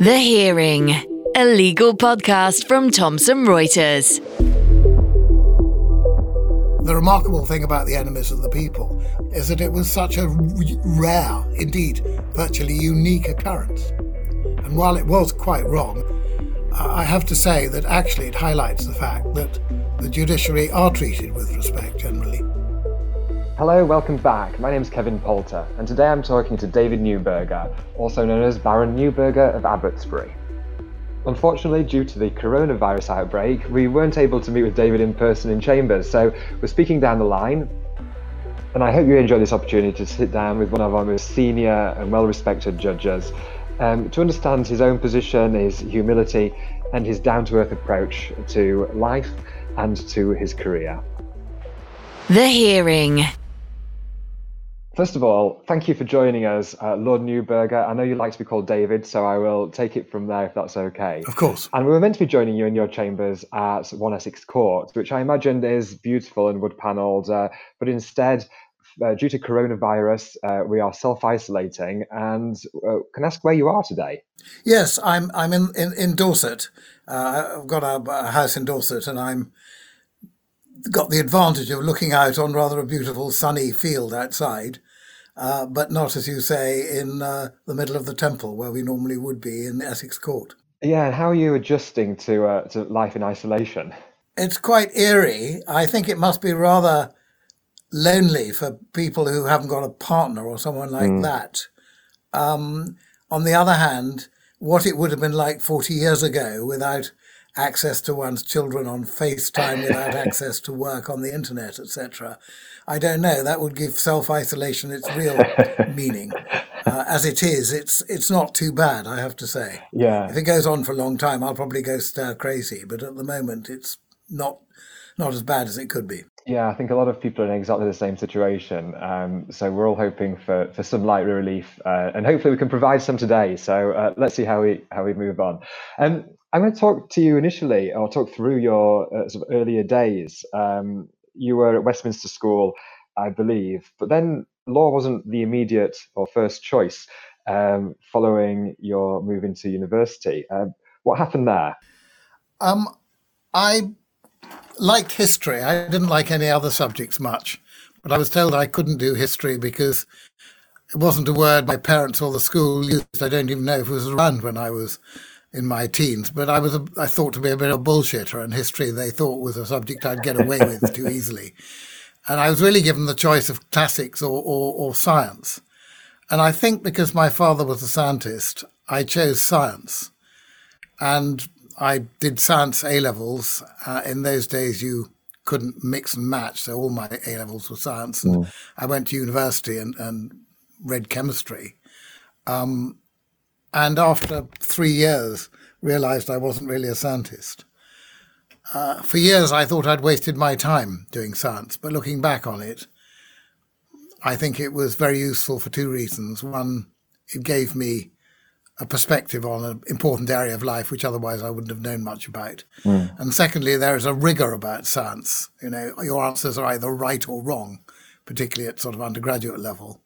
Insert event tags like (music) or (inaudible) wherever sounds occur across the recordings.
The Hearing, a legal podcast from Thomson Reuters. The remarkable thing about the enemies of the people is that it was such a rare, indeed virtually unique occurrence. And while it was quite wrong, uh, I have to say that actually it highlights the fact that the judiciary are treated with respect generally. Hello, welcome back. My name is Kevin Poulter, and today I'm talking to David Neuberger, also known as Baron Neuberger of Abbotsbury. Unfortunately, due to the coronavirus outbreak, we weren't able to meet with David in person in chambers, so we're speaking down the line. And I hope you enjoy this opportunity to sit down with one of our most senior and well respected judges um, to understand his own position, his humility, and his down to earth approach to life and to his career. The Hearing. First of all, thank you for joining us, uh, Lord Neuberger. I know you like to be called David, so I will take it from there if that's okay. Of course. And we were meant to be joining you in your chambers at 1 Essex Court, which I imagine is beautiful and wood panelled, uh, but instead, uh, due to coronavirus, uh, we are self isolating. And uh, can I ask where you are today? Yes, I'm, I'm in, in, in Dorset. Uh, I've got a, a house in Dorset, and I'm got the advantage of looking out on rather a beautiful sunny field outside, uh, but not, as you say, in uh, the middle of the temple where we normally would be in Essex Court. Yeah, and how are you adjusting to uh, to life in isolation? It's quite eerie. I think it must be rather lonely for people who haven't got a partner or someone like mm. that. Um, on the other hand, what it would have been like 40 years ago without access to one's children on FaceTime without (laughs) access to work on the internet, etc. I don't know. That would give self isolation its real (laughs) meaning. Uh, as it is, it's it's not too bad, I have to say. Yeah. If it goes on for a long time, I'll probably go stir crazy. But at the moment, it's not not as bad as it could be. Yeah, I think a lot of people are in exactly the same situation. Um, so we're all hoping for, for some light relief, uh, and hopefully we can provide some today. So uh, let's see how we how we move on. Um, I'm going to talk to you initially, or talk through your uh, sort of earlier days. Um, you were at Westminster School, I believe, but then law wasn't the immediate or first choice um, following your move into university. Uh, what happened there? Um, I liked history. I didn't like any other subjects much, but I was told I couldn't do history because it wasn't a word my parents or the school used. I don't even know if it was around when I was in my teens, but I was a, I thought to be a bit of a bullshitter, and history they thought was a subject I'd get away with (laughs) too easily. And I was really given the choice of classics or, or, or science. And I think because my father was a scientist, I chose science. And I did science A levels. Uh, in those days, you couldn't mix and match, so all my A levels were science. And mm. I went to university and, and read chemistry. Um, and after three years, realized I wasn't really a scientist. Uh, for years, I thought I'd wasted my time doing science, but looking back on it, I think it was very useful for two reasons. One, it gave me a perspective on an important area of life which otherwise I wouldn't have known much about. Mm. And secondly, there is a rigor about science. You know, your answers are either right or wrong, particularly at sort of undergraduate level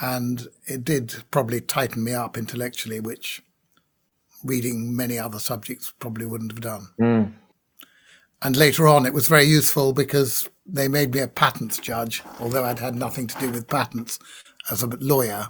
and it did probably tighten me up intellectually, which reading many other subjects probably wouldn't have done. Mm. And later on, it was very useful because they made me a patents judge, although I'd had nothing to do with patents as a lawyer,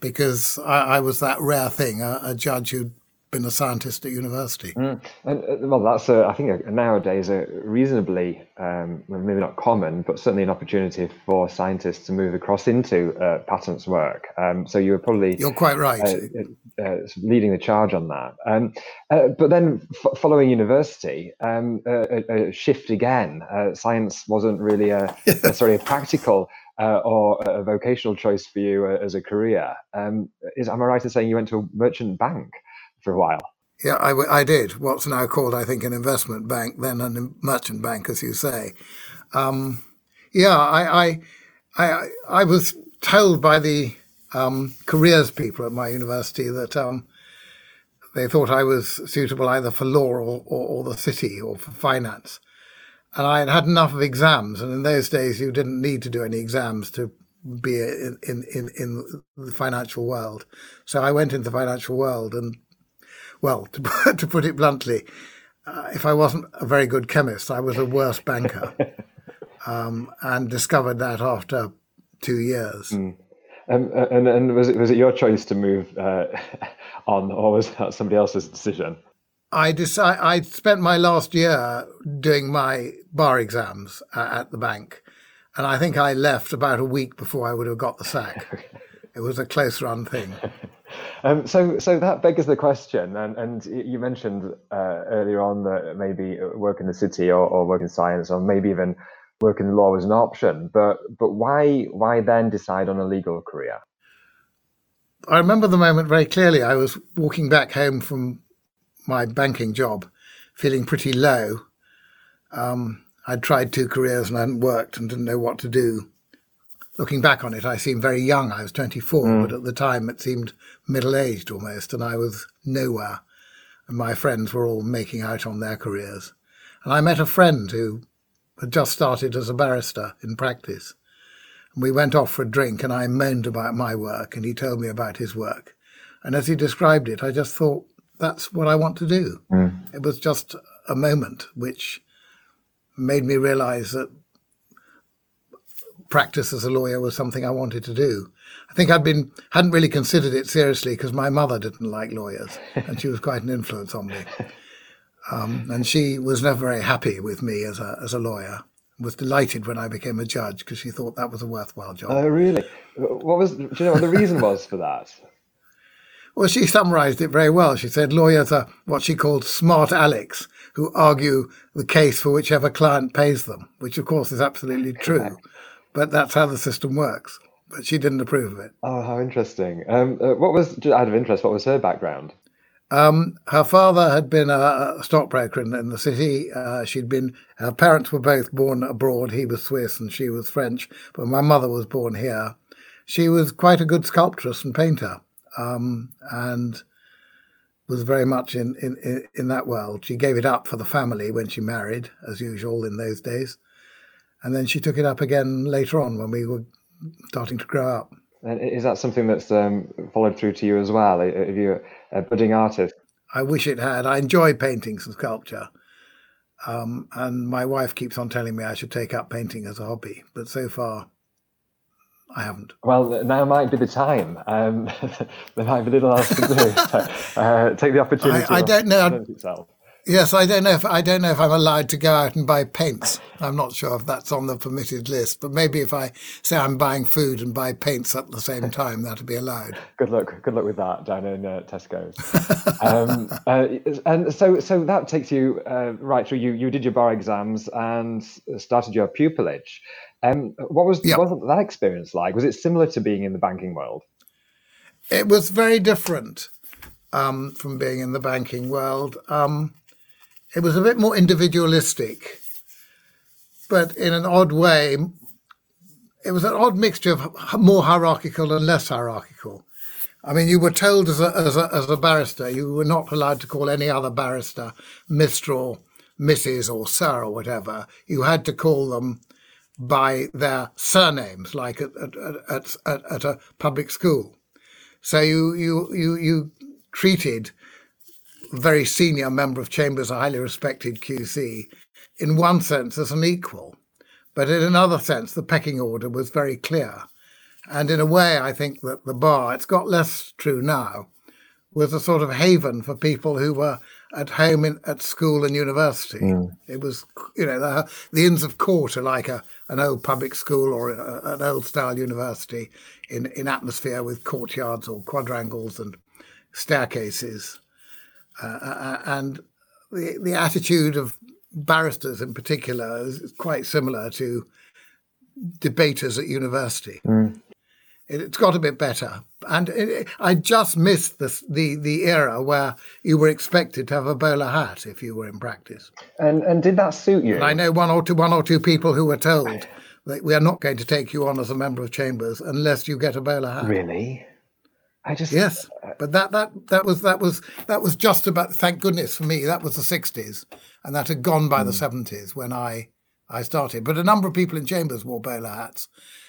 because I, I was that rare thing, a, a judge who'd been a scientist at university. Mm. And, uh, well, that's a, I think a, nowadays a reasonably um, maybe not common, but certainly an opportunity for scientists to move across into uh, patents work. Um, so you were probably you're quite right, uh, uh, leading the charge on that. Um, uh, but then f- following university, um, a, a, shift again. Uh, science wasn't really a (laughs) necessarily a practical. Uh, or a vocational choice for you uh, as a career. Um, is am I right in saying you went to a merchant bank? For a while. Yeah, I, I did. What's now called, I think, an investment bank, then a merchant bank, as you say. Um, yeah, I, I, I, I, was told by the um, careers people at my university that um, they thought I was suitable either for law or, or, or, the city or for finance. And I had had enough of exams, and in those days you didn't need to do any exams to be in, in, in, in the financial world. So I went into the financial world and well, to, (laughs) to put it bluntly, uh, if I wasn't a very good chemist, I was a worse banker, (laughs) um, and discovered that after two years. Mm. Um, and and was it was it your choice to move uh, (laughs) on, or was that somebody else's decision? I decided I spent my last year doing my bar exams at the bank, and I think I left about a week before I would have got the sack. it was a close run thing. Um, so, so that begs the question, and, and you mentioned uh, earlier on that maybe work in the city or, or work in science, or maybe even work in law was an option. But, but why, why then decide on a legal career? I remember the moment very clearly. I was walking back home from my banking job, feeling pretty low. Um, I'd tried two careers and I hadn't worked and didn't know what to do. Looking back on it, I seemed very young. I was 24, mm. but at the time it seemed middle aged almost, and I was nowhere. And my friends were all making out on their careers. And I met a friend who had just started as a barrister in practice. And we went off for a drink, and I moaned about my work, and he told me about his work. And as he described it, I just thought, that's what I want to do. Mm. It was just a moment which made me realize that practice as a lawyer was something I wanted to do. I think I'd been hadn't really considered it seriously because my mother didn't like lawyers, and she was quite an influence on me. Um, and she was never very happy with me as a as a lawyer. Was delighted when I became a judge because she thought that was a worthwhile job. Oh, really? What was? Do you know what the reason was for that? Well, she summarized it very well. She said lawyers are what she called smart Alex, who argue the case for whichever client pays them, which of course is absolutely true. But that's how the system works. But she didn't approve of it. Oh, how interesting. Um, uh, what was, out of interest, what was her background? Um, her father had been a, stockbroker in, in, the city. Uh, she'd been, her parents were both born abroad. He was Swiss and she was French, but my mother was born here. She was quite a good sculptress and painter um, and was very much in, in, in that world. She gave it up for the family when she married, as usual in those days. And then she took it up again later on when we were starting to grow up. And is that something that's um, followed through to you as well? Are you a budding artist? I wish it had. I enjoy paintings and sculpture. Um, and my wife keeps on telling me I should take up painting as a hobby. But so far, I haven't. Well, now might be the time. Um, (laughs) there might be little else to do. (laughs) so, uh, take the opportunity. I, I don't know. Yes, I don't know if I don't know if I'm allowed to go out and buy paints. I'm not sure if that's on the permitted list, but maybe if I say I'm buying food and buy paints at the same (laughs) time, that'll be allowed. Good luck. Good luck with that down in uh, Tesco's. (laughs) um, uh, and so, so that takes you uh, right through. You you did your bar exams and started your pupillage. Um, what was yep. what was that experience like? Was it similar to being in the banking world? It was very different um, from being in the banking world. Um, it was a bit more individualistic, but in an odd way, it was an odd mixture of more hierarchical and less hierarchical. I mean, you were told as a, as a, as a barrister, you were not allowed to call any other barrister Mr. or Mrs. or Sir or whatever. You had to call them by their surnames, like at, at, at, at, a public school. So you, you, you, you treated very senior member of Chambers, a highly respected QC, in one sense as an equal. But in another sense, the pecking order was very clear. And in a way, I think that the bar, it's got less true now, was a sort of haven for people who were at home in, at school and university. Mm. It was, you know, the, the Inns of Court are like a, an old public school or a, an old style university in, in atmosphere with courtyards or quadrangles and staircases. Uh, and the, the attitude of barristers in particular is quite similar to debaters at university. Mm. It's got a bit better, and it, I just missed the, the the era where you were expected to have a bowler hat if you were in practice. And and did that suit you? And I know one or two one or two people who were told that we are not going to take you on as a member of chambers unless you get a bowler hat. Really? I just yes, but that that that was that was that was just about. Thank goodness for me, that was the sixties, and that had gone by mm. the hmm. seventies when I I started. But a number of people in chambers wore bowler hats,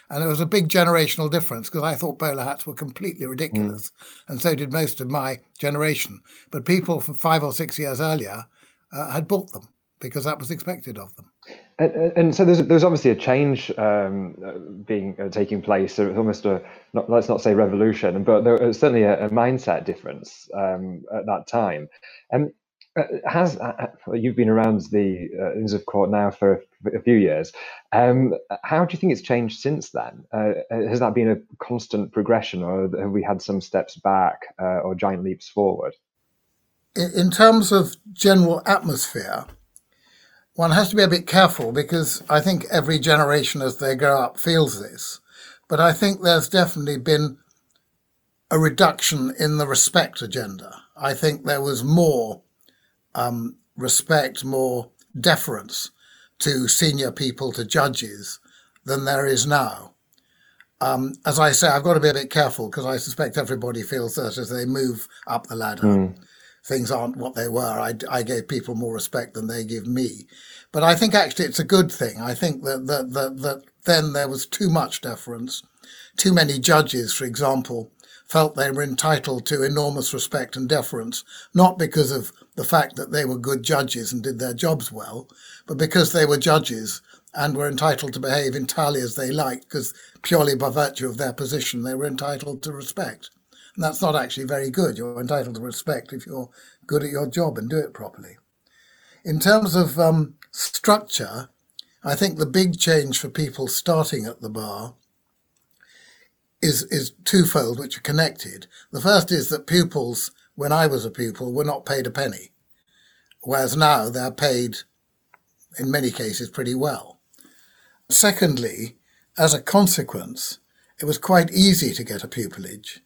And there was a big generational difference because I thought bowler hats were completely ridiculous. Mm. And so did most of my generation. But people from five or six years earlier uh, had bought them because that was expected of them. And, and so there's there's obviously a change um, being uh, taking place. So it's almost a not, let's not say revolution, but there was certainly a, a mindset difference um, at that time. And uh, has uh, uh, you've been around the uh, Inns of Court now for a few years? Um, how do you think it's changed since then? Uh, has that been a constant progression, or have we had some steps back uh, or giant leaps forward? In terms of general atmosphere, one has to be a bit careful because I think every generation as they grow up feels this. But I think there's definitely been a reduction in the respect agenda. I think there was more um, respect, more deference to senior people, to judges, than there is now. Um, as I say, I've got to be a bit careful because I suspect everybody feels that as they move up the ladder, mm. Things aren't what they were. I, I, gave people more respect than they give me. But I think actually it's a good thing. I think that, that, that, that then there was too much deference. Too many judges, for example, felt they were entitled to enormous respect and deference, not because of the fact that they were good judges and did their jobs well, but because they were judges and were entitled to behave entirely as they liked, because purely by virtue of their position, they were entitled to respect. And that's not actually very good. You're entitled to respect if you're good at your job and do it properly. In terms of um, structure, I think the big change for people starting at the bar is, is twofold, which are connected. The first is that pupils when I was a pupil, were not paid a penny, whereas now they're paid, in many cases, pretty well. Secondly, as a consequence, it was quite easy to get a pupillage,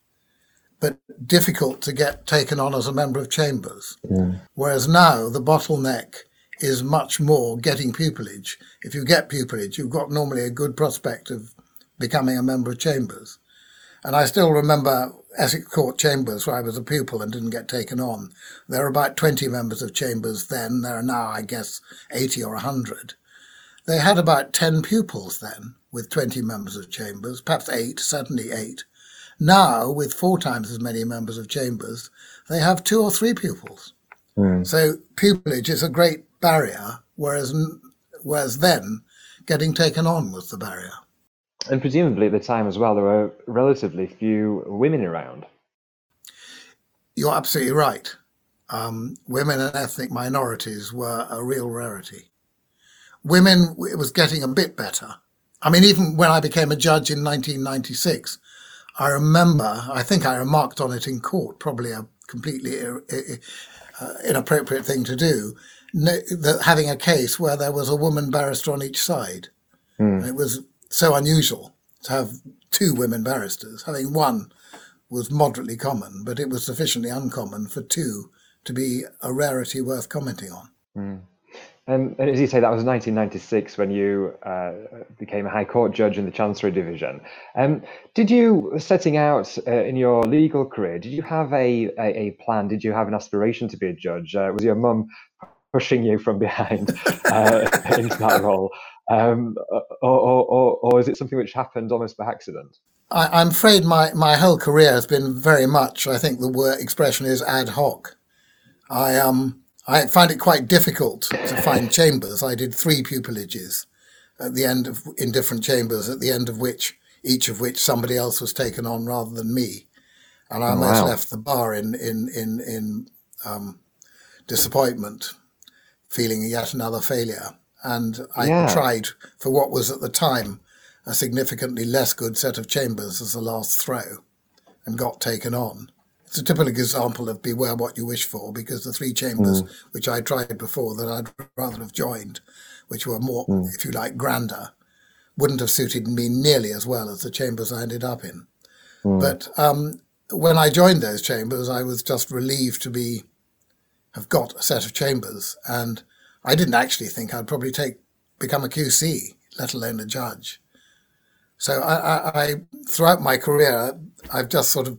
but difficult to get taken on as a member of chambers. Yeah. Whereas now the bottleneck is much more getting pupillage. If you get pupillage, you've got normally a good prospect of becoming a member of chambers. And I still remember Essex Court Chambers, where I was a pupil and didn't get taken on. There were about 20 members of Chambers then. There are now, I guess, 80 or 100. They had about 10 pupils then, with 20 members of Chambers, perhaps eight, certainly eight. Now, with four times as many members of Chambers, they have two or three pupils. Mm. So pupillage is a great barrier, whereas, whereas then getting taken on was the barrier. And presumably at the time as well, there were relatively few women around. You're absolutely right. Um, women and ethnic minorities were a real rarity. Women, it was getting a bit better. I mean, even when I became a judge in 1996, I remember, I think I remarked on it in court, probably a completely uh, inappropriate thing to do, that having a case where there was a woman barrister on each side. Mm. It was so unusual to have two women barristers. Having one was moderately common, but it was sufficiently uncommon for two to be a rarity worth commenting on. Mm. Um, and as you say, that was 1996 when you uh, became a High Court judge in the Chancery Division. Um, did you, setting out uh, in your legal career, did you have a, a, a, plan? Did you have an aspiration to be a judge? Uh, was your mum pushing you from behind uh, (laughs) into that role? um, or, or, or, or, is it something which happened almost by accident? I, am afraid my, my whole career has been very much, I think the word expression is ad hoc. I, um, I find it quite difficult to find chambers. I did three pupillages at the end of, in different chambers, at the end of which, each of which somebody else was taken on rather than me. And I oh, almost wow. left the bar in, in, in, in um, disappointment, feeling yet another failure and I yeah. tried for what was at the time a significantly less good set of chambers as the last throw and got taken on. It's a typical example of beware what you wish for because the three chambers mm. which I tried before that I'd rather have joined, which were more, mm. if you like, grander, wouldn't have suited me nearly as well as the chambers I ended up in. Mm. But um, when I joined those chambers, I was just relieved to be have got a set of chambers and I didn't actually think I'd probably take become a QC, let alone a judge. So I, I, I throughout my career, I've just sort of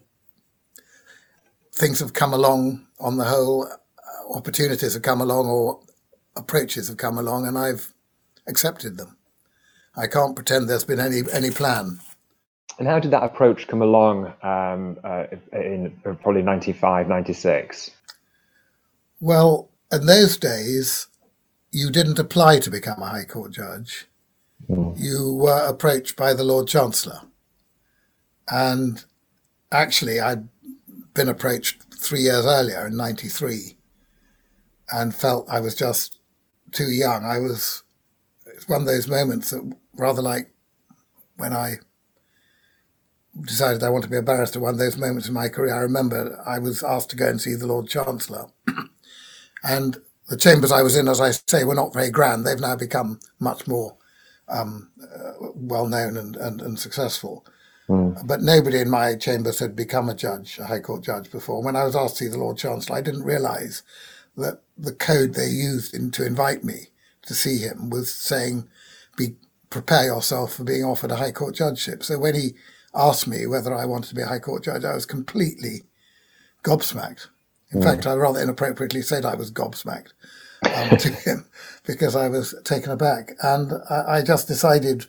things have come along on the whole, uh, opportunities have come along or approaches have come along, and I've accepted them. I can't pretend there's been any any plan. And how did that approach come along um, uh, in probably 95, 96? Well, in those days, you didn't apply to become a High Court judge. Mm. You were approached by the Lord Chancellor. And actually, I'd been approached three years earlier in 93 and felt I was just too young. I was, it's one of those moments that rather like when I decided I want to be a barrister, one of those moments in my career, I remember I was asked to go and see the Lord Chancellor. (clears throat) and the chambers I was in, as I say, were not very grand. They've now become much more um, uh, well known and, and, and successful. Mm. But nobody in my chambers had become a judge, a High Court judge before. When I was asked to see the Lord Chancellor, I didn't realise that the code they used in, to invite me to see him was saying, "Be prepare yourself for being offered a High Court judgeship." So when he asked me whether I wanted to be a High Court judge, I was completely gobsmacked. In mm. fact, I rather inappropriately said I was gobsmacked um, to (laughs) him because I was taken aback. And I, I just decided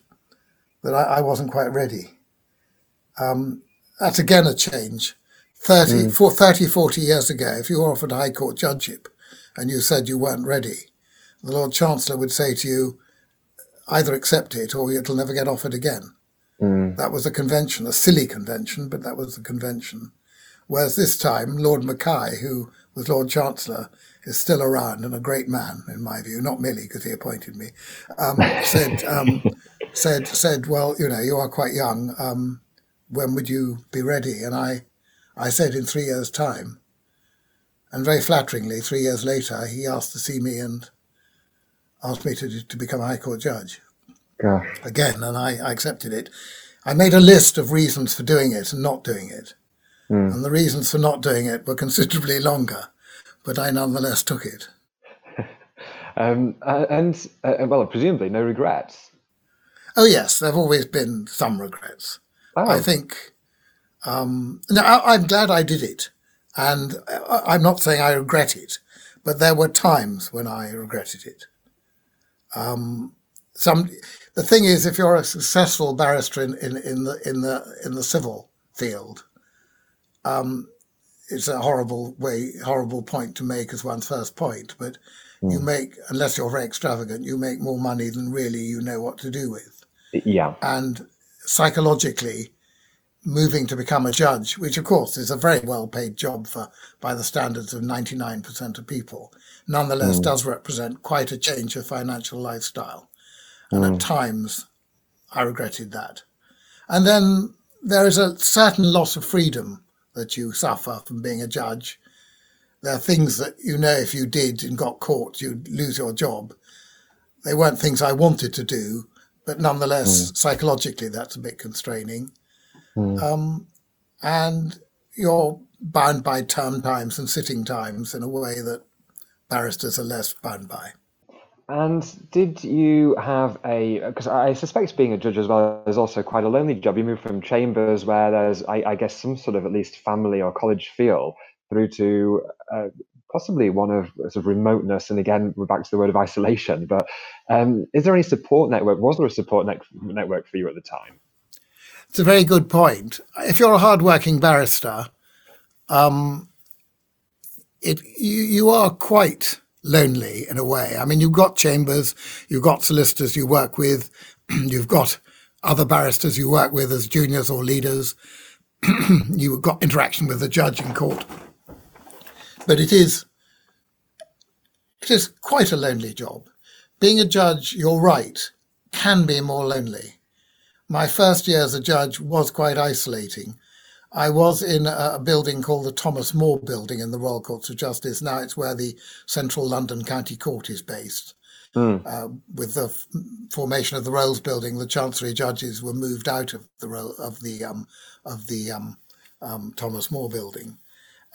that I, I, wasn't quite ready. Um, that's again a change. 30, mm. for 30, 40 years ago, if you were offered a High Court judgeship and you said you weren't ready, the Lord Chancellor would say to you, either accept it or it'll never get offered again. Mm. That was a convention, a silly convention, but that was the convention. Whereas this time, Lord Mackay, who was Lord Chancellor, is still around and a great man, in my view, not merely because he appointed me, um, said, um, (laughs) said, said, well, you know, you are quite young. Um, when would you be ready? And I, I said in three years' time. And very flatteringly, three years later, he asked to see me and asked me to, to become a High Court judge. Gosh. Again, and I, I accepted it. I made a list of reasons for doing it and not doing it. Mm. And the reasons for not doing it were considerably longer, but I nonetheless took it. (laughs) um, uh, and, uh, well, presumably no regrets. Oh, yes, there have always been some regrets. Oh. I think. Um, now, I'm glad I did it. And I'm not saying I regret it, but there were times when I regretted it. Um, some, the thing is, if you're a successful barrister in, in, in the in the in the civil field, um, it's a horrible way, horrible point to make as one's first point. But mm. you make, unless you're very extravagant, you make more money than really you know what to do with. Yeah. And psychologically, moving to become a judge, which of course is a very well paid job for by the standards of 99% of people, nonetheless mm. does represent quite a change of financial lifestyle. And mm. at times I regretted that. And then there is a certain loss of freedom that you suffer from being a judge. There are things that you know if you did and got caught, you'd lose your job. They weren't things I wanted to do, but nonetheless, mm. psychologically, that's a bit constraining. Mm. Um, and you're bound by term times and sitting times in a way that barristers are less bound by. And did you have a? Because I suspect being a judge as well is also quite a lonely job. You move from chambers where there's, I, I guess, some sort of at least family or college feel, through to uh, possibly one of sort of remoteness. And again, we're back to the word of isolation. But um, is there any support network? Was there a support ne- network for you at the time? It's a very good point. If you're a hardworking barrister, um, it you, you are quite lonely in a way. I mean, you've got chambers, you've got solicitors you work with, (clears throat) you've got other barristers you work with as juniors or leaders, (clears throat) you've got interaction with the judge in court. But it is it is quite a lonely job. Being a judge, you're right, can be more lonely. My first year as a judge was quite isolating I was in a building called the Thomas More Building in the Royal Courts of Justice. Now it's where the Central London County Court is based. Mm. Uh, with the f- formation of the Rolls Building, the Chancery judges were moved out of the ro- of the um, of the um, um, Thomas More Building,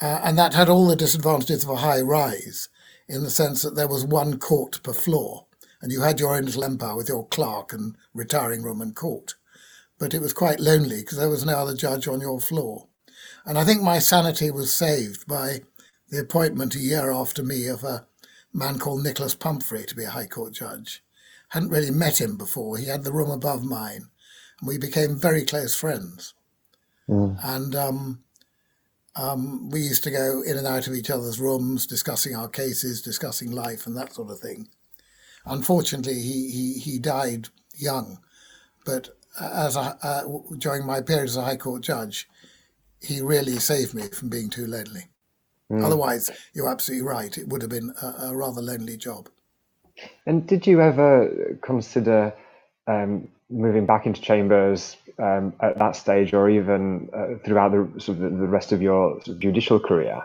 uh, and that had all the disadvantages of a high rise, in the sense that there was one court per floor, and you had your own little empire with your clerk and retiring room and court but it was quite lonely because there was no other judge on your floor. And I think my sanity was saved by the appointment a year after me of a man called Nicholas Pumphrey to be a High Court judge. hadn't really met him before. He had the room above mine, and we became very close friends. Mm. And um, um, we used to go in and out of each other's rooms, discussing our cases, discussing life, and that sort of thing. Unfortunately, he he, he died young, but as a, uh, during my period as a High Court judge, he really saved me from being too lonely. Mm. Otherwise, you're absolutely right. It would have been a, a rather lonely job. And did you ever consider um, moving back into chambers um, at that stage, or even uh, throughout the sort of the rest of your sort of judicial career?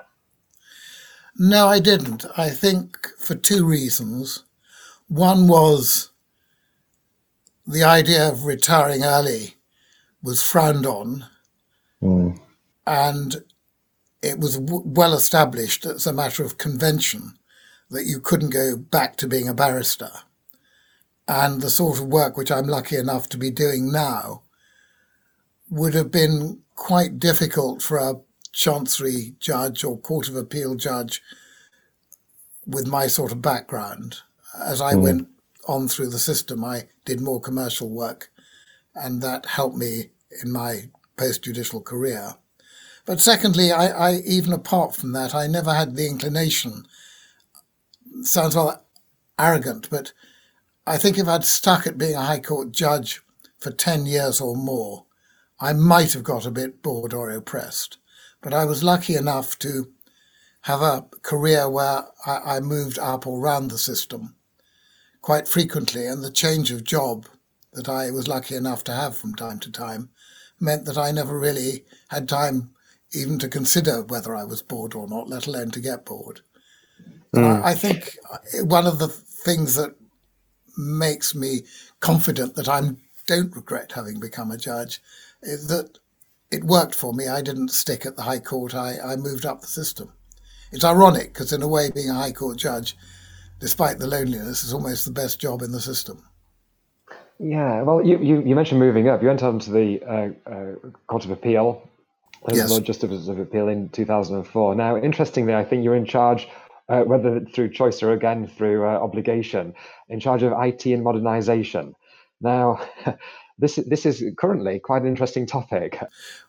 No, I didn't. I think for two reasons. One was the idea of retiring early was frowned on, mm. and it was w- well established as a matter of convention that you couldn't go back to being a barrister. And the sort of work which I'm lucky enough to be doing now would have been quite difficult for a chancery judge or court of appeal judge with my sort of background. As I mm. went on through the system, I did more commercial work, and that helped me in my post judicial career. But secondly, I, I, even apart from that, I never had the inclination. Sounds rather arrogant, but I think if I'd stuck at being a High Court judge for 10 years or more, I might have got a bit bored or oppressed. But I was lucky enough to have a career where I, I moved up or round the system quite frequently, and the change of job that I was lucky enough to have from time to time meant that I never really had time even to consider whether I was bored or not, let alone to get bored. Mm. I, think one of the things that makes me confident that I don't regret having become a judge that it worked for me. I didn't stick at the High Court. I, I moved up the system. It's ironic because, in a way, being a High Court judge, despite the loneliness, is almost the best job in the system. Yeah, well, you, you, you mentioned moving up. You went on to the uh, uh, Court of Appeal yes. Lord Justice of Appeal in 2004. Now, interestingly, I think you're in charge, uh, whether through choice or again through uh, obligation, in charge of IT and modernization. Now, (laughs) this this is currently quite an interesting topic.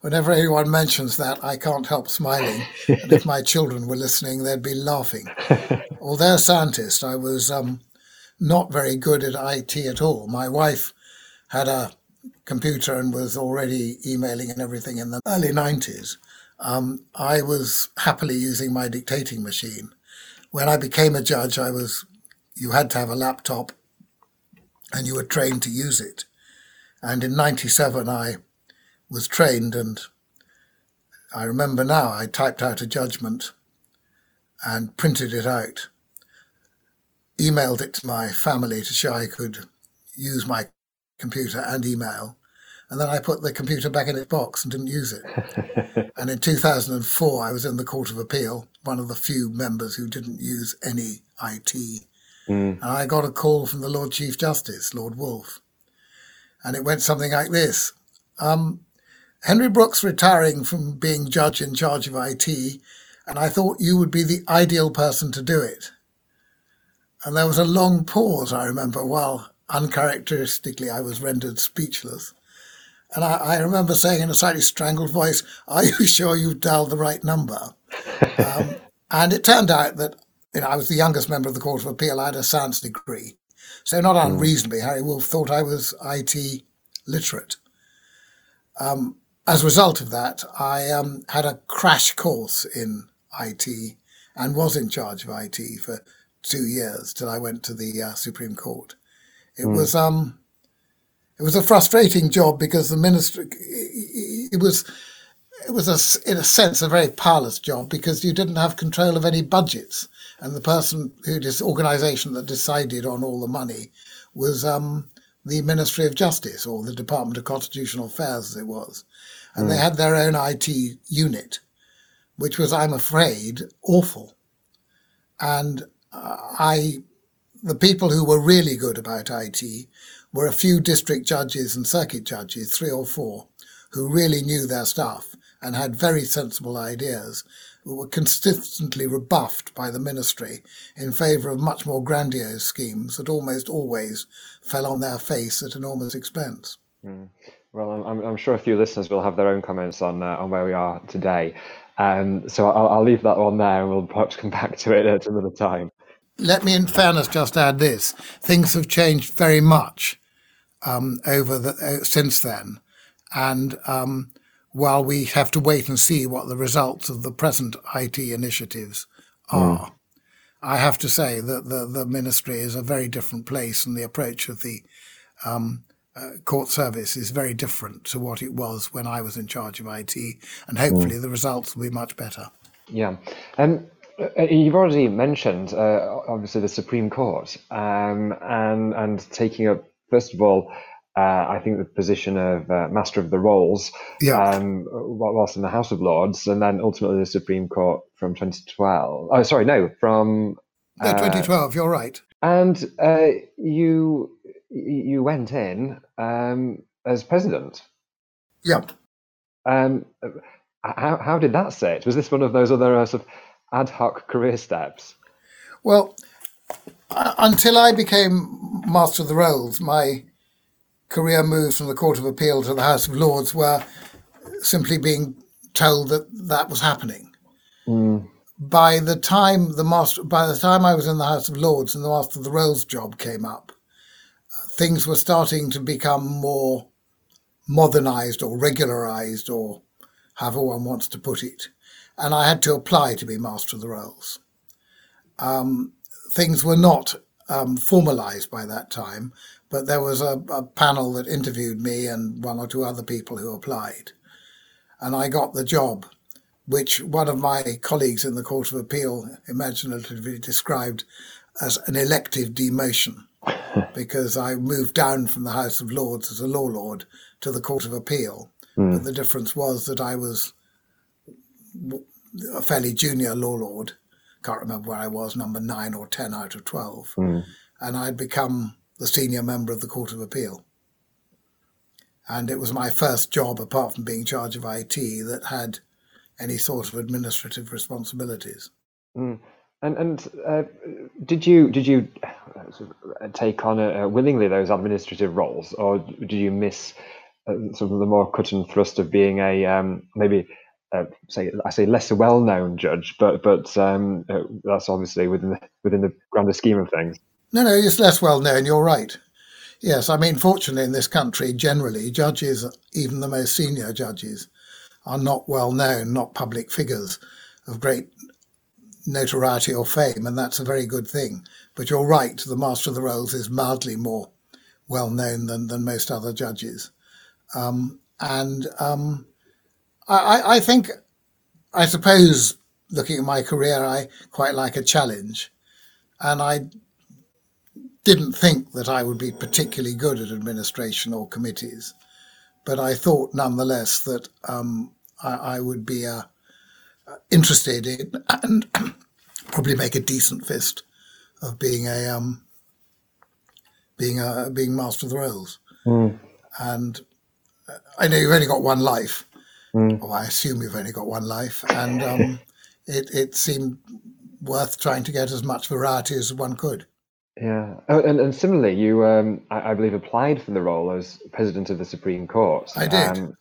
Whenever anyone mentions that, I can't help smiling. and if my children were listening, they'd be laughing. (laughs) Although a scientist, I was um, not very good at IT at all. My wife had a computer and was already emailing and everything in the early 90s, um, I was happily using my dictating machine. When I became a judge, I was you had to have a laptop and you were trained to use it. And in 97, I was trained and I remember now I typed out a judgment and printed it out, emailed it to my family to show I could use my computer and email. And then I put the computer back in its box and didn't use it. (laughs) and in 2004, I was in the Court of Appeal, one of the few members who didn't use any IT. Mm. And I got a call from the Lord Chief Justice, Lord Woolf. And it went something like this um, Henry Brooke's retiring from being judge in charge of IT, and I thought you would be the ideal person to do it. And there was a long pause, I remember, while uncharacteristically, I was rendered speechless. And I, I, remember saying in a slightly strangled voice, Are you (laughs) sure you've dialed the right number? (laughs) um, and it turned out that you know, I was the youngest member of the Court of Appeal. I had a science degree. So, not hmm. unreasonably, Harry Woolf thought I was IT literate. Um, as a result of that, I um, had a crash course in IT and was in charge of IT for two years till I went to the uh, Supreme Court. It mm. was um, it was a frustrating job because the ministry it was it was a, in a sense a very powerless job because you didn't have control of any budgets and the person who this organization that decided on all the money was um, the Ministry of Justice or the Department of Constitutional Affairs as it was and mm. they had their own IT unit which was I'm afraid awful and uh, I the people who were really good about IT were a few district judges and circuit judges, three or four, who really knew their stuff and had very sensible ideas. Were consistently rebuffed by the ministry in favour of much more grandiose schemes that almost always fell on their face at enormous expense. Mm. Well, I'm, I'm, sure a few listeners will have their own comments on uh, on where we are today. Um, so I'll, I'll, leave that one there and we'll perhaps come back to it at another time. Let me, in fairness, just add this: things have changed very much um, over the, uh, since then, and um, while we have to wait and see what the results of the present IT initiatives are. Mm. I have to say that the, the ministry is a very different place, and the approach of the um, uh, court service is very different to what it was when I was in charge of IT, and hopefully mm. the results will be much better. Yeah, and um, uh, you've already mentioned uh, obviously the Supreme Court, um, and and taking up first of all uh, I think the position of uh, Master of the Rolls, yeah. um, whilst in the House of Lords, and then ultimately the Supreme Court from 2012. Oh, sorry, no, from uh, 2012. You're right. And uh, you you went in um, as president. Yep. Um, how how did that sit? Was this one of those other uh, sort of ad hoc career steps? Well, until I became Master of the Rolls, my career moves from the Court of Appeal to the House of Lords were simply being told that that was happening. Mm. By the time the master, by the time I was in the House of Lords and the Master of the Rolls job came up, things were starting to become more modernized or regularized or however one wants to put it. And I had to apply to be Master of the Rolls. Um, things were not um, formalized by that time, but there was a, a panel that interviewed me and one or two other people who applied. And I got the job, which one of my colleagues in the Court of Appeal imaginatively described as an elective demotion, (laughs) because I moved down from the House of Lords as a law lord to the Court of Appeal. Mm. But the difference was that I was a fairly junior law lord. Can't remember where I was, number nine or 10 out of 12. Mm. And I'd become the senior member of the Court of Appeal. And it was my first job, apart from being charge of IT, that had any sort of administrative responsibilities. Mm. And and uh, did you did you uh, take on uh, willingly those administrative roles, or did you miss uh, sort of the more cut and thrust of being a um, maybe uh, say I say lesser well known judge, but but um, uh, that's obviously within the within the grander scheme of things. No, no, it's less well known. You're right. Yes, I mean, fortunately, in this country, generally, judges, even the most senior judges, are not well known, not public figures of great notoriety or fame, and that's a very good thing. But you're right, the Master of the Rolls is mildly more well known than, than most other judges. Um, and um, I, I think, I suppose, looking at my career, I quite like a challenge. And I didn't think that I would be particularly good at administration or committees, but I thought nonetheless that um, I, I, would be uh, interested in and (clears throat) probably make a decent fist of being a um, being a being master of the rolls. Mm. And uh, I know you've only got one life, mm. or I assume you've only got one life, and um, (laughs) it it seemed worth trying to get as much variety as one could. Yeah, oh, and, and similarly, you, um, I, I, believe, applied for the role as president of the Supreme Court. I did, um,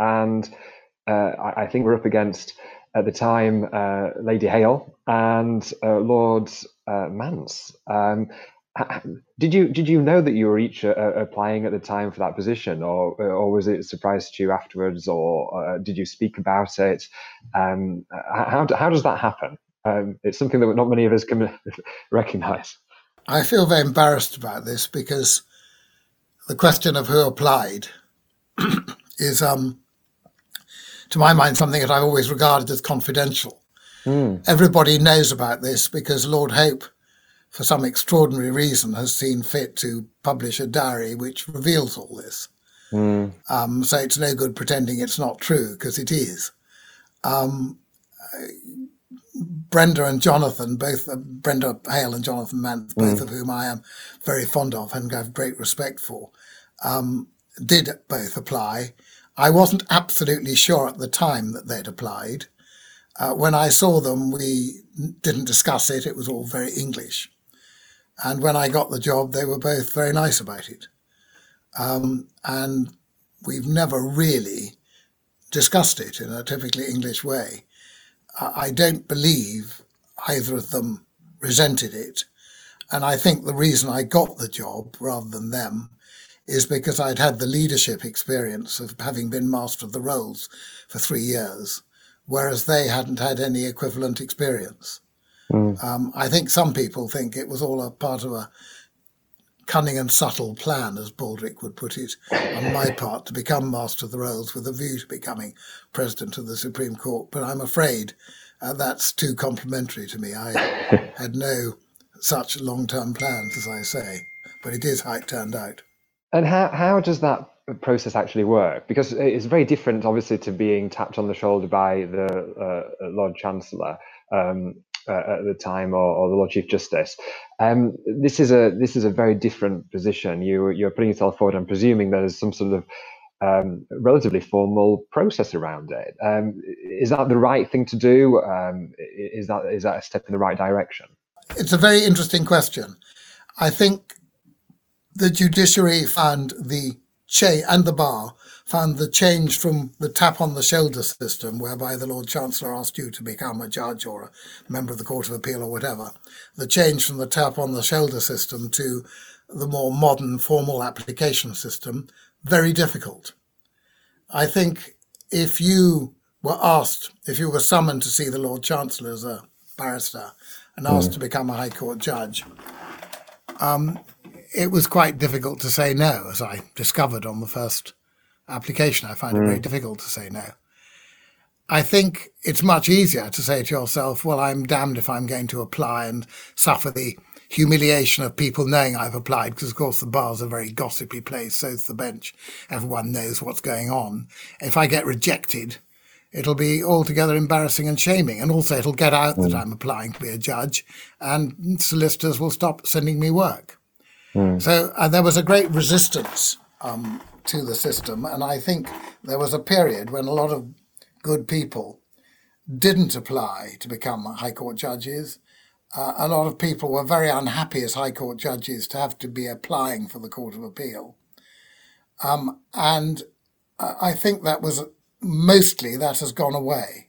and uh, I, I, think we're up against at the time uh, Lady Hale and uh, Lord uh, Mance. Um, did you did you know that you were each uh, applying at the time for that position, or or was it a surprise to you afterwards, or uh, did you speak about it? Um, how how does that happen? Um, it's something that not many of us can (laughs) recognize. I feel very embarrassed about this because the question of who applied (clears throat) is, um, to my mind, something that I've always regarded as confidential. Mm. Everybody knows about this because Lord Hope, for some extraordinary reason, has seen fit to publish a diary which reveals all this. Mm. Um, so it's no good pretending it's not true because it is. Um, Brenda and Jonathan, both uh, Brenda Hale and Jonathan Mance, both mm. of whom I am very fond of and have great respect for, um, did both apply. I wasn't absolutely sure at the time that they'd applied. Uh, when I saw them, we didn't discuss it. It was all very English. And when I got the job, they were both very nice about it. Um, and we've never really discussed it in a typically English way. I don't believe either of them resented it. And I think the reason I got the job rather than them is because I'd had the leadership experience of having been Master of the Rolls for three years, whereas they hadn't had any equivalent experience. Mm. Um, I think some people think it was all a part of a cunning and subtle plan, as Baldrick would put it, on my (laughs) part to become Master of the Rolls with a view to becoming President of the Supreme Court. But I'm afraid uh, that's too complimentary to me. I (laughs) had no such long term plans, as I say, but it is how it turned out. And how, how does that process actually work? Because it's very different, obviously, to being tapped on the shoulder by the uh, Lord Chancellor. Um, uh, at the time, or, or, the Lord Chief Justice. Um, this is a this is a very different position. You you're putting yourself forward. I'm presuming there's some sort of um, relatively formal process around it. Um, is that the right thing to do? Um, is that is that a step in the right direction? It's a very interesting question. I think the judiciary and the Che and the bar found the change from the tap on the shoulder system, whereby the Lord Chancellor asked you to become a judge or a member of the Court of Appeal or whatever, the change from the tap on the shoulder system to the more modern formal application system, very difficult. I think if you were asked, if you were summoned to see the Lord Chancellor as a barrister and asked mm. to become a High Court judge, um, it was quite difficult to say no, as I discovered on the first application. I find mm. it very mm. difficult to say no. I think it's much easier to say to yourself, well, I'm damned if I'm going to apply and suffer the humiliation of people knowing I've applied, because of course the bar's a very gossipy place, so's the bench. Everyone knows what's going on. If I get rejected, it'll be altogether embarrassing and shaming. And also it'll get out mm. that I'm applying to be a judge and solicitors will stop sending me work. Mm. So uh, there was a great resistance um, to the system. And I think there was a period when a lot of good people didn't apply to become High Court judges. Uh, a lot of people were very unhappy as High Court judges to have to be applying for the Court of Appeal. Um, and I think that was mostly that has gone away.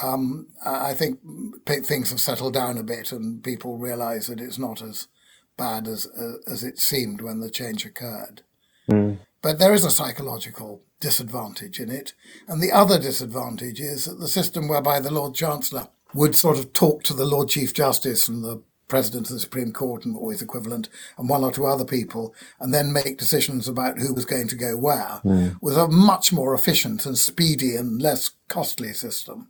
Um, I think things have settled down a bit and people realize that it's not as bad as, as it seemed when the change occurred. Mm. But there is a psychological disadvantage in it. And the other disadvantage is that the system whereby the Lord Chancellor would sort of talk to the Lord Chief Justice and the President of the Supreme Court and always equivalent, and one or two other people, and then make decisions about who was going to go where, mm. was a much more efficient and speedy and less costly system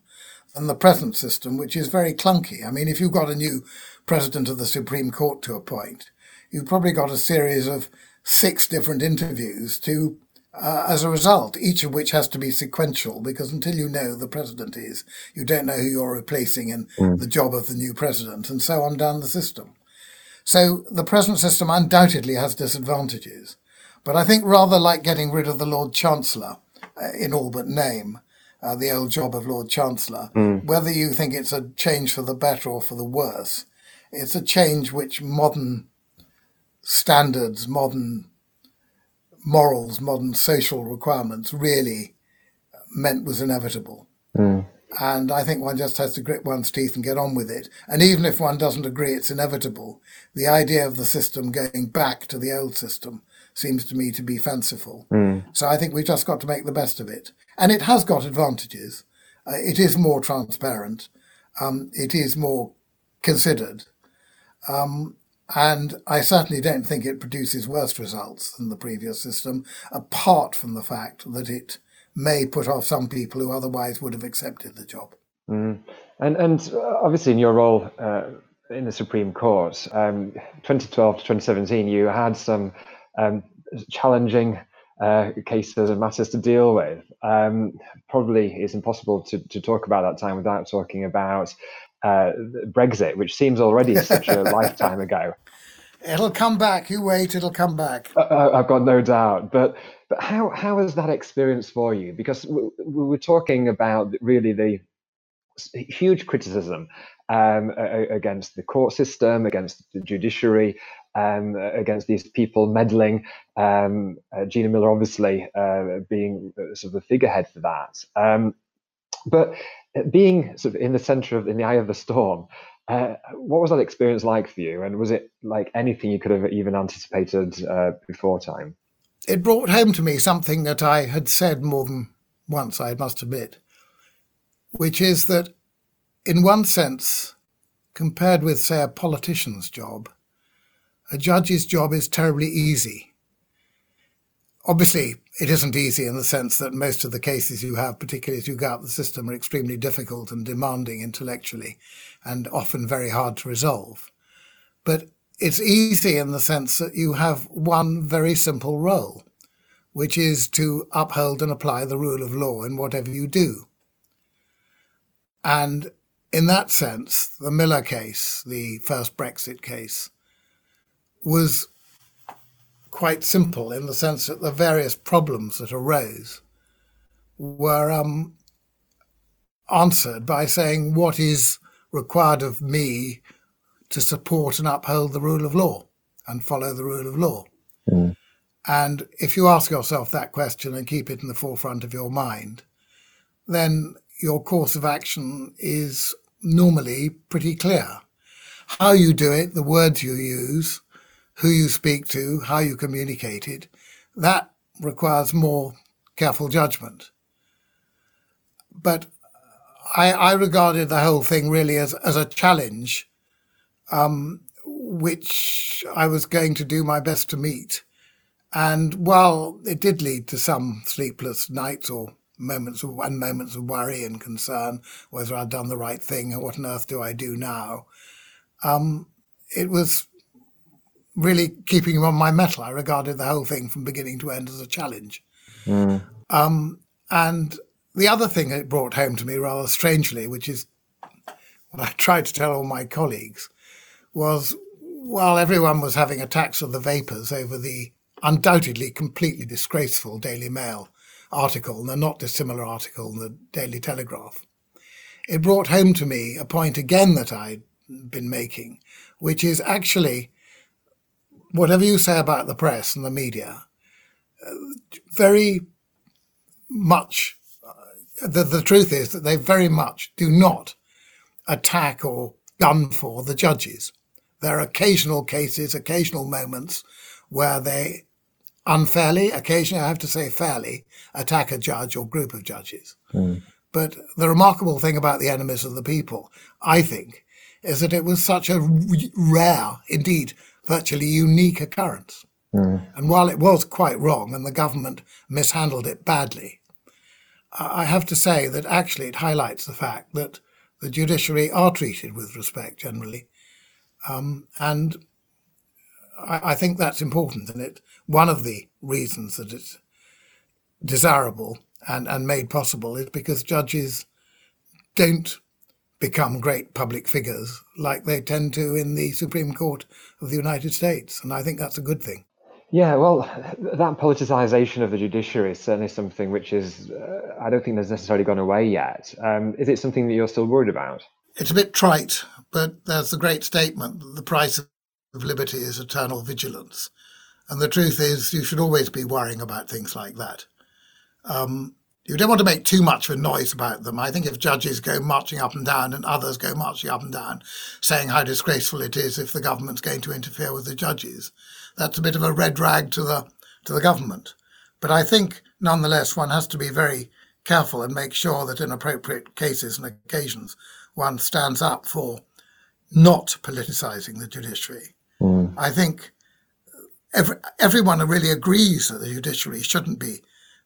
than the present system, which is very clunky. I mean, if you've got a new President of the Supreme Court to appoint, you've probably got a series of six different interviews to uh, as a result, each of which has to be sequential because until you know the president is, you don't know who you're replacing in mm. the job of the new president, and so on down the system. So the present system undoubtedly has disadvantages, but I think rather like getting rid of the Lord Chancellor uh, in all but name, uh, the old job of Lord Chancellor, mm. whether you think it's a change for the better or for the worse, it's a change which modern standards, modern morals, modern social requirements really meant was inevitable. Mm. And I think one just has to grit one's teeth and get on with it. And even if one doesn't agree it's inevitable, the idea of the system going back to the old system seems to me to be fanciful. Mm. So I think we've just got to make the best of it. And it has got advantages. Uh, it is more transparent. Um, it is more considered. Um, and I certainly don't think it produces worse results than the previous system, apart from the fact that it may put off some people who otherwise would have accepted the job. Mm. And, and uh, obviously, in your role uh, in the Supreme Court, um, 2012 to 2017, you had some um, challenging uh, cases and matters to deal with. Um, probably it's impossible to, to talk about that time without talking about uh, Brexit, which seems already such a (laughs) lifetime ago. It'll come back. You wait. It'll come back. Uh, uh, I've got no doubt. But but how how was that experience for you? Because we, we were talking about really the huge criticism um, against the court system, against the judiciary, um, against these people meddling. Um, uh, Gina Miller, obviously, uh, being sort of the figurehead for that. But being sort of in the center of, in the eye of the storm, uh, what was that experience like for you? And was it like anything you could have even anticipated uh, before time? It brought home to me something that I had said more than once, I must admit, which is that in one sense, compared with, say, a politician's job, a judge's job is terribly easy. Obviously, it isn't easy in the sense that most of the cases you have, particularly as you go up the system, are extremely difficult and demanding intellectually and often very hard to resolve. But it's easy in the sense that you have one very simple role, which is to uphold and apply the rule of law in whatever you do. And in that sense, the Miller case, the first Brexit case, was quite simple in the sense that the various problems that arose were um, answered by saying what is required of me to support and uphold the rule of law and follow the rule of law. Mm. And if you ask yourself that question and keep it in the forefront of your mind, then your course of action is normally pretty clear. How you do it, the words you use, who you speak to, how you communicate it, that requires more careful judgment. But I, I regarded the whole thing really as, as a challenge, um, which I was going to do my best to meet. And while it did lead to some sleepless nights or moments of and moments of worry and concern whether I'd done the right thing and what on earth do I do now. Um, it was really keeping him on my mettle. I regarded the whole thing from beginning to end as a challenge. Mm. Um, and the other thing it brought home to me rather strangely, which is what I tried to tell all my colleagues, was while everyone was having attacks of the vapours over the undoubtedly completely disgraceful Daily Mail article, and a not dissimilar article in the Daily Telegraph, it brought home to me a point again that I'd been making, which is actually whatever you say about the press and the media, uh, very much, uh, the, the truth is that they very much do not attack or gun for the judges. There are occasional cases, occasional moments where they unfairly, occasionally I have to say fairly, attack a judge or group of judges. Mm. But the remarkable thing about the enemies of the people, I think, is that it was such a rare, indeed, virtually unique occurrence. Mm. And while it was quite wrong and the government mishandled it badly, I have to say that actually it highlights the fact that the judiciary are treated with respect generally. Um, and I, I, think that's important. And it one of the reasons that it's desirable and, and made possible is because judges don't become great public figures like they tend to in the Supreme Court of the United States. And I think that's a good thing. Yeah, well, that politicization of the judiciary is certainly something which is, uh, I don't think there's necessarily gone away yet. Um, is it something that you're still worried about? It's a bit trite, but there's the great statement that the price of liberty is eternal vigilance. And the truth is, you should always be worrying about things like that. Um, you don't want to make too much of a noise about them. I think if judges go marching up and down and others go marching up and down saying how disgraceful it is if the government's going to interfere with the judges, that's a bit of a red rag to the to the government. But I think nonetheless one has to be very careful and make sure that in appropriate cases and occasions one stands up for not politicizing the judiciary. Mm. I think every, everyone really agrees that the judiciary shouldn't be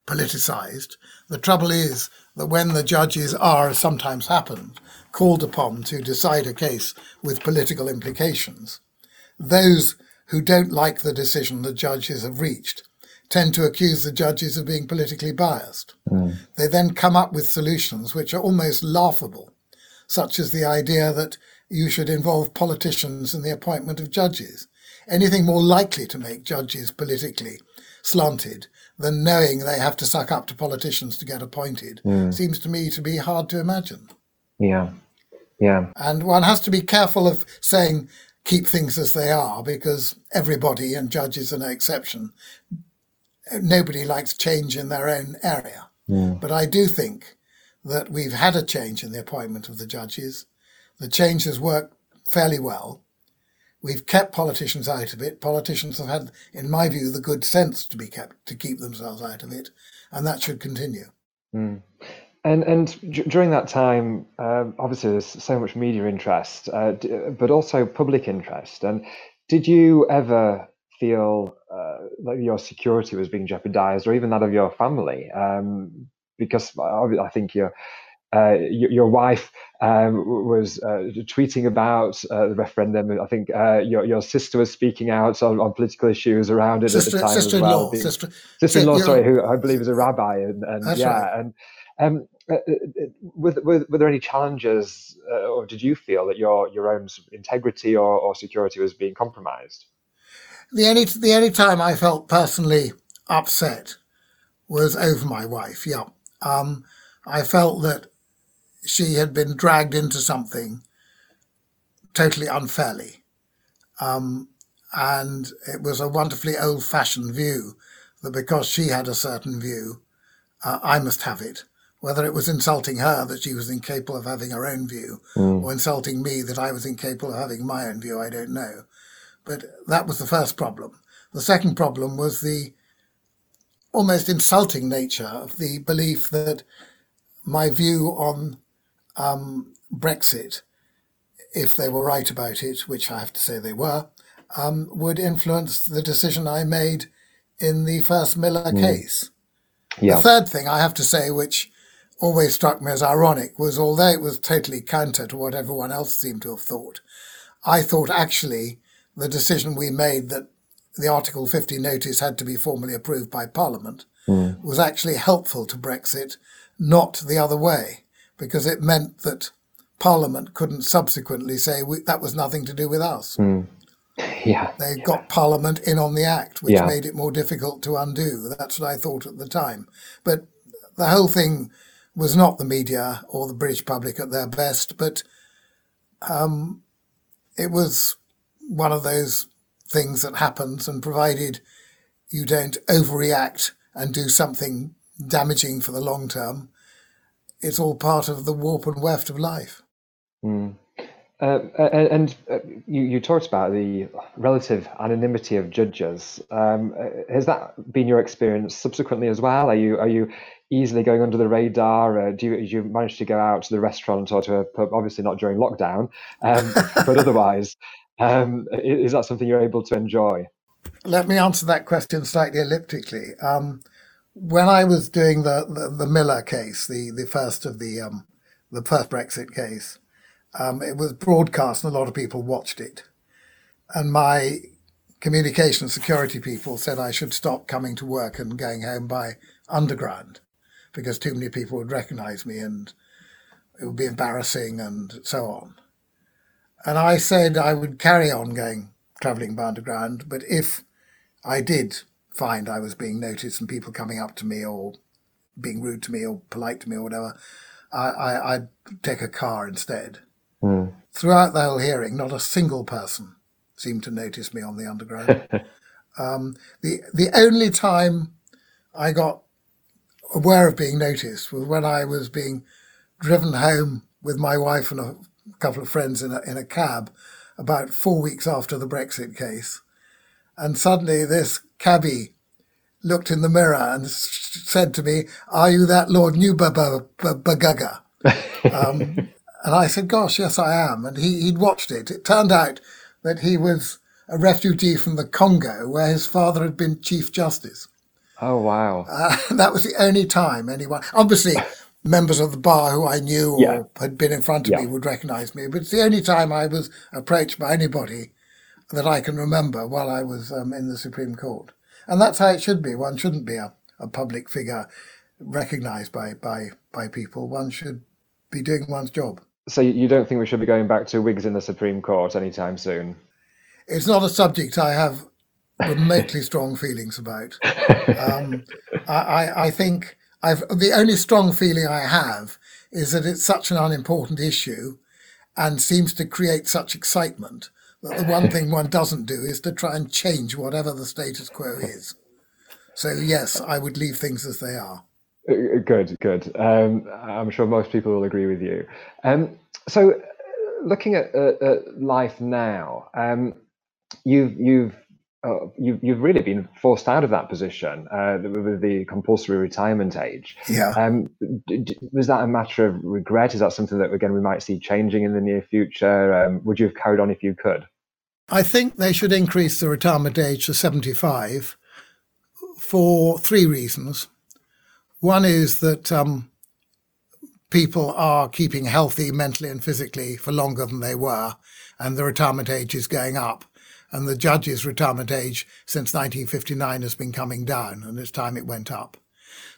politicized. The trouble is that when the judges are, as sometimes happens, called upon to decide a case with political implications, those who don't like the decision the judges have reached tend to accuse the judges of being politically biased. Mm. They then come up with solutions which are almost laughable, such as the idea that you should involve politicians in the appointment of judges anything more likely to make judges politically slanted than knowing they have to suck up to politicians to get appointed mm. seems to me to be hard to imagine. Yeah. Yeah. And one has to be careful of saying keep things as they are because everybody, and judges are no exception, nobody likes change in their own area. Mm. But I do think that we've had a change in the appointment of the judges. The change has worked fairly well. We've kept politicians out of it. Politicians have had, in my view, the good sense to be kept to keep themselves out of it, and that should continue. Mm. And and d- during that time, um, obviously there's so much media interest, uh, d- but also public interest. And did you ever feel uh, like your security was being jeopardized, or even that of your family? Um, because I think you're uh, your, wife um, was uh, tweeting about uh, the referendum. I think uh, your your sister was speaking out on, on political issues around it sister, at the time sister as well. Sister, sister, sister-in-law, sorry, who I believe is a rabbi, and, and yeah, right. and um, uh, were, were, were, there any challenges, uh, or did you feel that your your own integrity or, or security was being compromised? The only the only time I felt personally upset was over my wife. Yeah, um, I felt that she had been dragged into something totally unfairly. Um, and it was a wonderfully old fashioned view that because she had a certain view, uh, I must have it. Whether it was insulting her that she was incapable of having her own view, Mm. or insulting me that I was incapable of having my own view, I don't know. But that was the first problem. The second problem was the almost insulting nature of the belief that my view on um, Brexit, if they were right about it, which I have to say they were, um, would influence the decision I made in the first Miller case. Yeah. The third thing I have to say, which always struck me as ironic, was although it was totally counter to what everyone else seemed to have thought, I thought actually the decision we made that the Article 50 notice had to be formally approved by Parliament Mm. was actually helpful to Brexit, not the other way, because it meant that Parliament couldn't subsequently say we, that was nothing to do with us. Mm. Yeah. They got Parliament in on the act, which Yeah. made it more difficult to undo. That's what I thought at the time. But the whole thing was not the media or the British public at their best, but um, it was one of those things that happens, and provided you don't overreact and do something damaging for the long term, it's all part of the warp and weft of life. Mm. Uh, and uh, you, you talked about the relative anonymity of judges. Um, has that been your experience subsequently as well? Are you are you easily going under the radar? Uh, do, you, do you manage to go out to the restaurant or to a pub? Obviously not during lockdown, um, (laughs) but otherwise, um, is, is that something you're able to enjoy? Let me answer that question slightly elliptically. Um, when I was doing the, the, the Miller case, the, the first of the um, the first Brexit case, um, it was broadcast and a lot of people watched it. And my communication security people said I should stop coming to work and going home by underground because too many people would recognize me and it would be embarrassing and so on. And I said I would carry on going traveling by underground, but if I did find I was being noticed and people coming up to me or being rude to me or polite to me or whatever, I, I, I'd take a car instead. Mm. Throughout the whole hearing, not a single person seemed to notice me on the underground. (laughs) um, the the only time I got aware of being noticed was when I was being driven home with my wife and a couple of friends in a, in a cab about four weeks after the Brexit case. And suddenly this cabbie looked in the mirror and said to me, Are you that Lord Neuberger? (laughs) Um, and I said, Gosh, yes, I am. And he, he'd watched it. It turned out that he was a refugee from the Congo where his father had been Chief Justice. Oh wow! Uh, (laughs) that was the only time anyone, obviously, (laughs) members of the bar who I knew or Yeah. had been in front of Yeah. me would recognize me. But it's the only time I was approached by anybody that I can remember while I was um, in the Supreme Court. And that's how it should be. One shouldn't be a, a public figure recognized by, by, by people. One should be doing one's job. So you don't think we should be going back to wigs in the Supreme Court anytime soon? It's not a subject I have remotely (laughs) strong feelings about. Um, I, I, I think I've the only strong feeling I have is that it's such an unimportant issue and seems to create such excitement that the one thing one doesn't do is to try and change whatever the status quo is. So, yes, I would leave things as they are. Good, good. Um, I'm sure most people will agree with you. Um, so, looking at, at life now, um, you've you've uh, you, you've really been forced out of that position uh, with the compulsory retirement age. Yeah. Um, was that a matter of regret? Is that something that again we might see changing in the near future? Um, would you have carried on if you could? I think they should increase the retirement age to 75 for three reasons. One is that um, people are keeping healthy mentally and physically for longer than they were, and the retirement age is going up and the judges' retirement age since 1959 has been coming down, and it's time it went up.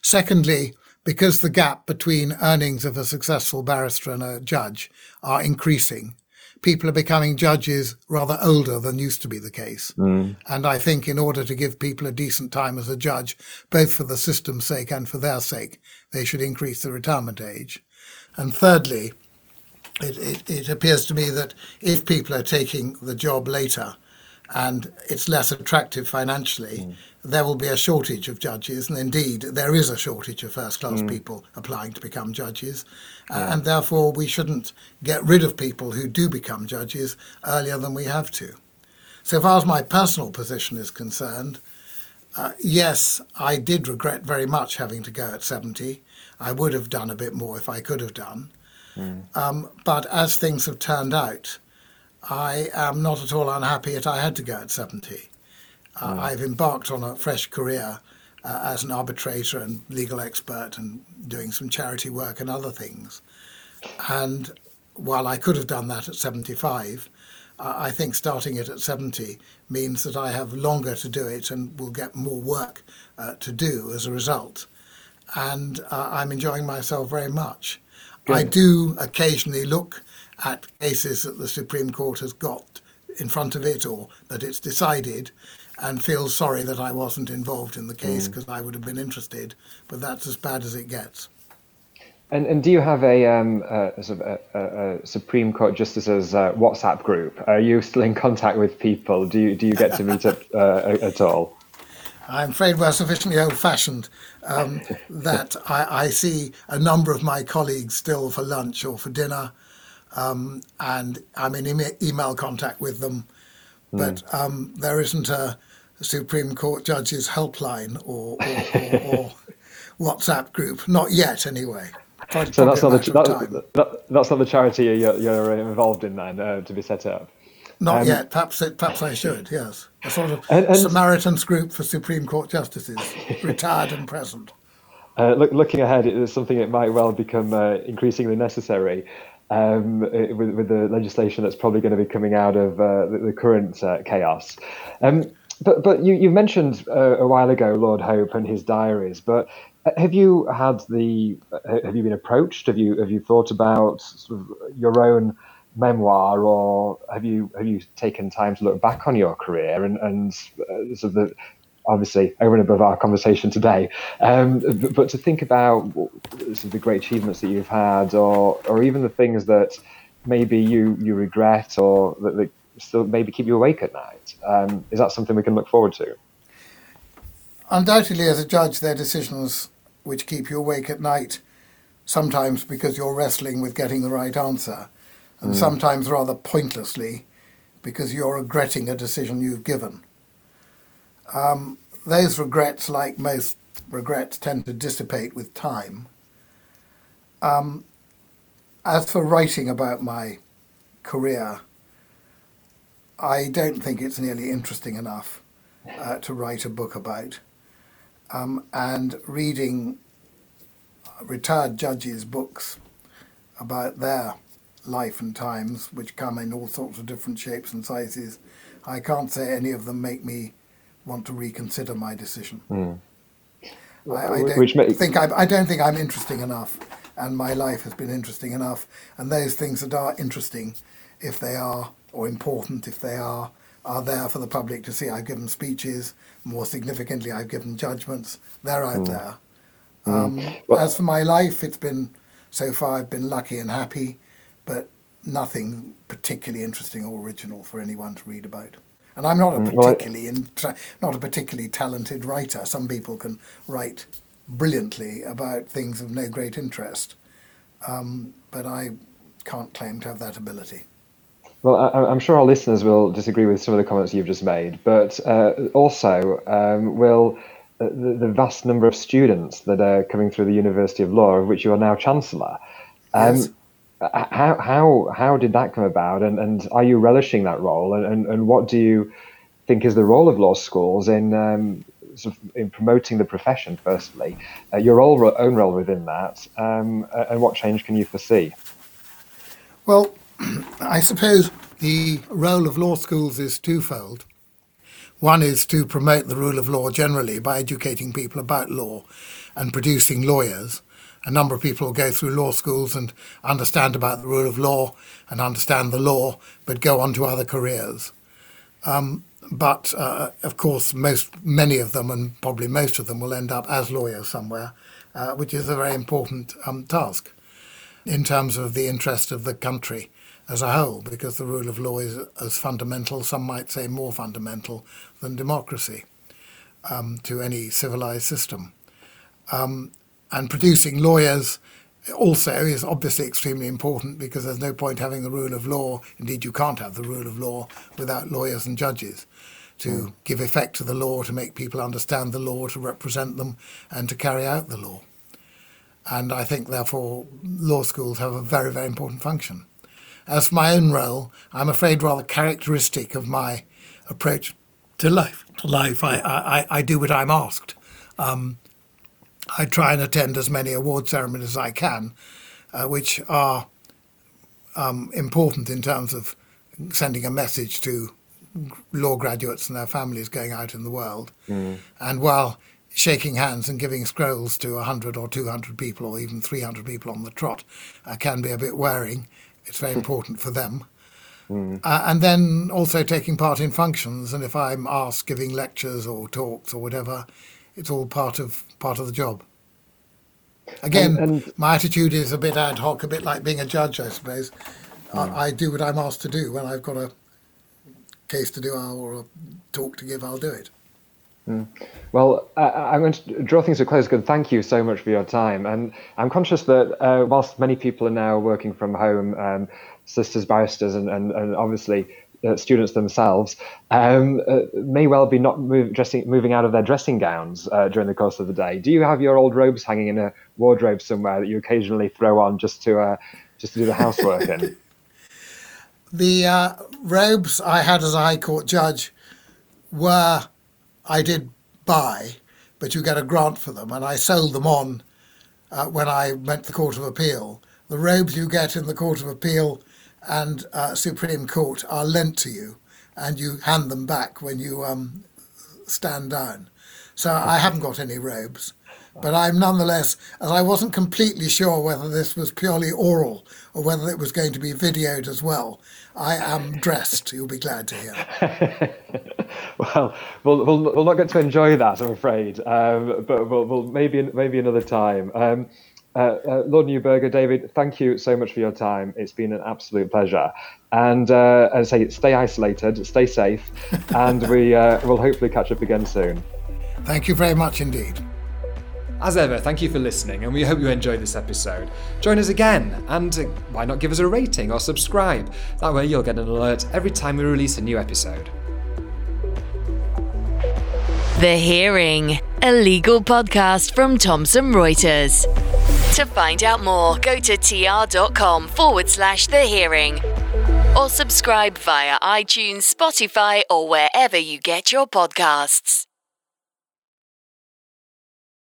Secondly, because the gap between earnings of a successful barrister and a judge are increasing, people are becoming judges rather older than used to be the case. Mm. And I think in order to give people a decent time as a judge, both for the system's sake and for their sake, they should increase the retirement age. And thirdly, it, it, it appears to me that if people are taking the job later, and it's less attractive financially, mm. there will be a shortage of judges. And indeed, there is a shortage of first class mm. people applying to become judges. Yeah. Uh, and therefore, we shouldn't get rid of people who do become judges earlier than we have to. So, far as my personal position is concerned, uh, yes, I did regret very much having to go at 70. I would have done a bit more if I could have done. Mm. Um, but as things have turned out, I am not at all unhappy that I had to go at 70. Uh, mm. I've embarked on a fresh career uh, as an arbitrator and legal expert and doing some charity work and other things. And while I could have done that at 75, uh, I think starting it at 70 means that I have longer to do it and will get more work uh, to do as a result. And uh, I'm enjoying myself very much. Good. I do occasionally look at cases that the Supreme Court has got in front of it or that it's decided and feels sorry that I wasn't involved in the case because mm. I would have been interested, but that's as bad as it gets. And, and do you have a, um, a, a, a, Supreme Court Justices uh, WhatsApp group? Are you still in contact with people? Do you, do you get to meet up uh, at all? I'm afraid we're sufficiently old fashioned um, (laughs) that I, I, see a number of my colleagues still for lunch or for dinner um, and I'm in email contact with them, but mm. um, there isn't a Supreme Court judges helpline or, or, or, or (laughs) WhatsApp group, not yet anyway. Probably, so that's not the that, that, that's not the charity you're, you're involved in then uh, to be set up. Not um, yet. Perhaps it, perhaps I should. Yes, a sort of and, and, Samaritans group for Supreme Court justices, retired and present. (laughs) Uh, look, looking ahead, it is something that might well become uh, increasingly necessary um, with, with, the legislation that's probably going to be coming out of uh, the, the, current uh, chaos. Um, but but you, you mentioned uh, a while ago Lord Hope and his diaries. But have you had the have you been approached? Have you have you thought about sort of your own memoir, or have you have you taken time to look back on your career and and uh, sort of the obviously over and above our conversation today, um, but to think about the great achievements that you've had, or or even the things that maybe you you regret, or that, that still maybe keep you awake at night. Um, is that something we can look forward to? Undoubtedly, as a judge, there are decisions which keep you awake at night. Sometimes because you're wrestling with getting the right answer, and mm. sometimes rather pointlessly because you're regretting a decision you've given. Um, those regrets, like most regrets, tend to dissipate with time. Um, as for writing about my career, I don't think it's nearly interesting enough uh, to write a book about. Um, and reading retired judges' books about their life and times, which come in all sorts of different shapes and sizes, I can't say any of them make me want to reconsider my decision. Mm. I, I, don't may- think I'm, I don't think I'm interesting enough, and my life has been interesting enough. And those things that are interesting, if they are, or important if they are, are there for the public to see. I've given speeches. More significantly, I've given judgments. They're out mm. there. Hmm. Um, well, as for my life, it's been so far I've been lucky and happy, but nothing particularly interesting or original for anyone to read about. And I'm not a Mm, well, particularly in, not a particularly talented writer. Some people can write brilliantly about things of no great interest, um, but I can't claim to have that ability. Well, I, I'm sure our listeners will disagree with some of the comments you've just made, but uh, also um, will uh, the, the vast number of students that are coming through the University of Law, of which you are now Chancellor. Um, Yes. H- How, how, how did that come about, and, and are you relishing that role, and, and, and what do you think is the role of law schools in, um, in promoting the profession, firstly, uh, your own role within that, um, and what change can you foresee? Well, (clears throat) I suppose the role of law schools is twofold. One is to promote the rule of law generally by educating people about law and producing lawyers. A number of people will go through law schools and understand about the rule of law and understand the law, but go on to other careers. Um, but uh, of course, most many of them, and probably most of them, will end up as lawyers somewhere, uh, which is a very important um, task in terms of the interest of the country as a whole, because the rule of law is as fundamental, some might say more fundamental, than democracy um, to any civilized system. Um, and producing lawyers also is obviously extremely important because there's no point having the rule of law. Indeed, you can't have the rule of law without lawyers and judges to give effect to the law, to make people understand the law, to represent them, and to carry out the law. And I think, therefore, law schools have a very, very important function. As for my own role, I'm afraid rather characteristic of my approach to life. To life, I, I, I do what I'm asked. Um, I try and attend as many award ceremonies as I can, uh, which are um, important in terms of sending a message to law graduates and their families going out in the world. And while shaking hands and giving scrolls to 100 or 200 people or even 300 people on the trot uh, can be a bit wearing, it's very (laughs) important for them. Uh, and then also taking part in functions. And if I'm asked giving lectures or talks or whatever, it's all part of part of the job. Again, And- and- my attitude is a bit ad hoc, a bit like being a judge, I suppose. I, I do what I'm asked to do. When I've got a case to do or a talk to give, I'll do it. Well, uh, I'm going to draw things to a close. Good. Thank you so much for your time. And I'm conscious that uh, whilst many people are now working from home, um, sisters, barristers, and, and, and obviously uh, students themselves um, uh, may well be not move, dressing, moving out of their dressing gowns uh, during the course of the day. Do you have your old robes hanging in a wardrobe somewhere that you occasionally throw on just to uh, just to do the housework in? (laughs) The uh, robes I had as a High Court judge were, I did buy, but you get a grant for them, and I sold them on uh, when I went to the Court of Appeal. The robes you get in the Court of Appeal and uh, Supreme Court are lent to you, and you hand them back when you um, stand down. So I haven't got any robes, but I'm nonetheless, as I wasn't completely sure whether this was purely oral or whether it was going to be videoed as well. I am dressed, you'll be glad to hear. (laughs) well, we'll, we'll, we'll not get to enjoy that, I'm afraid, um, but we'll, we'll maybe maybe another time. Um, uh, uh, Lord Neuberger, David, thank you so much for your time. It's been an absolute pleasure. And uh, and say, stay isolated, stay safe, (laughs) and we uh, will hopefully catch up again soon. Thank you very much indeed. As ever, thank you for listening, and we hope you enjoyed this episode. Join us again, and uh, why not give us a rating or subscribe? That way, you'll get an alert every time we release a new episode. The Hearing, a legal podcast from Thomson Reuters. To find out more, go to tr.com forward slash the hearing or subscribe via iTunes, Spotify, or wherever you get your podcasts.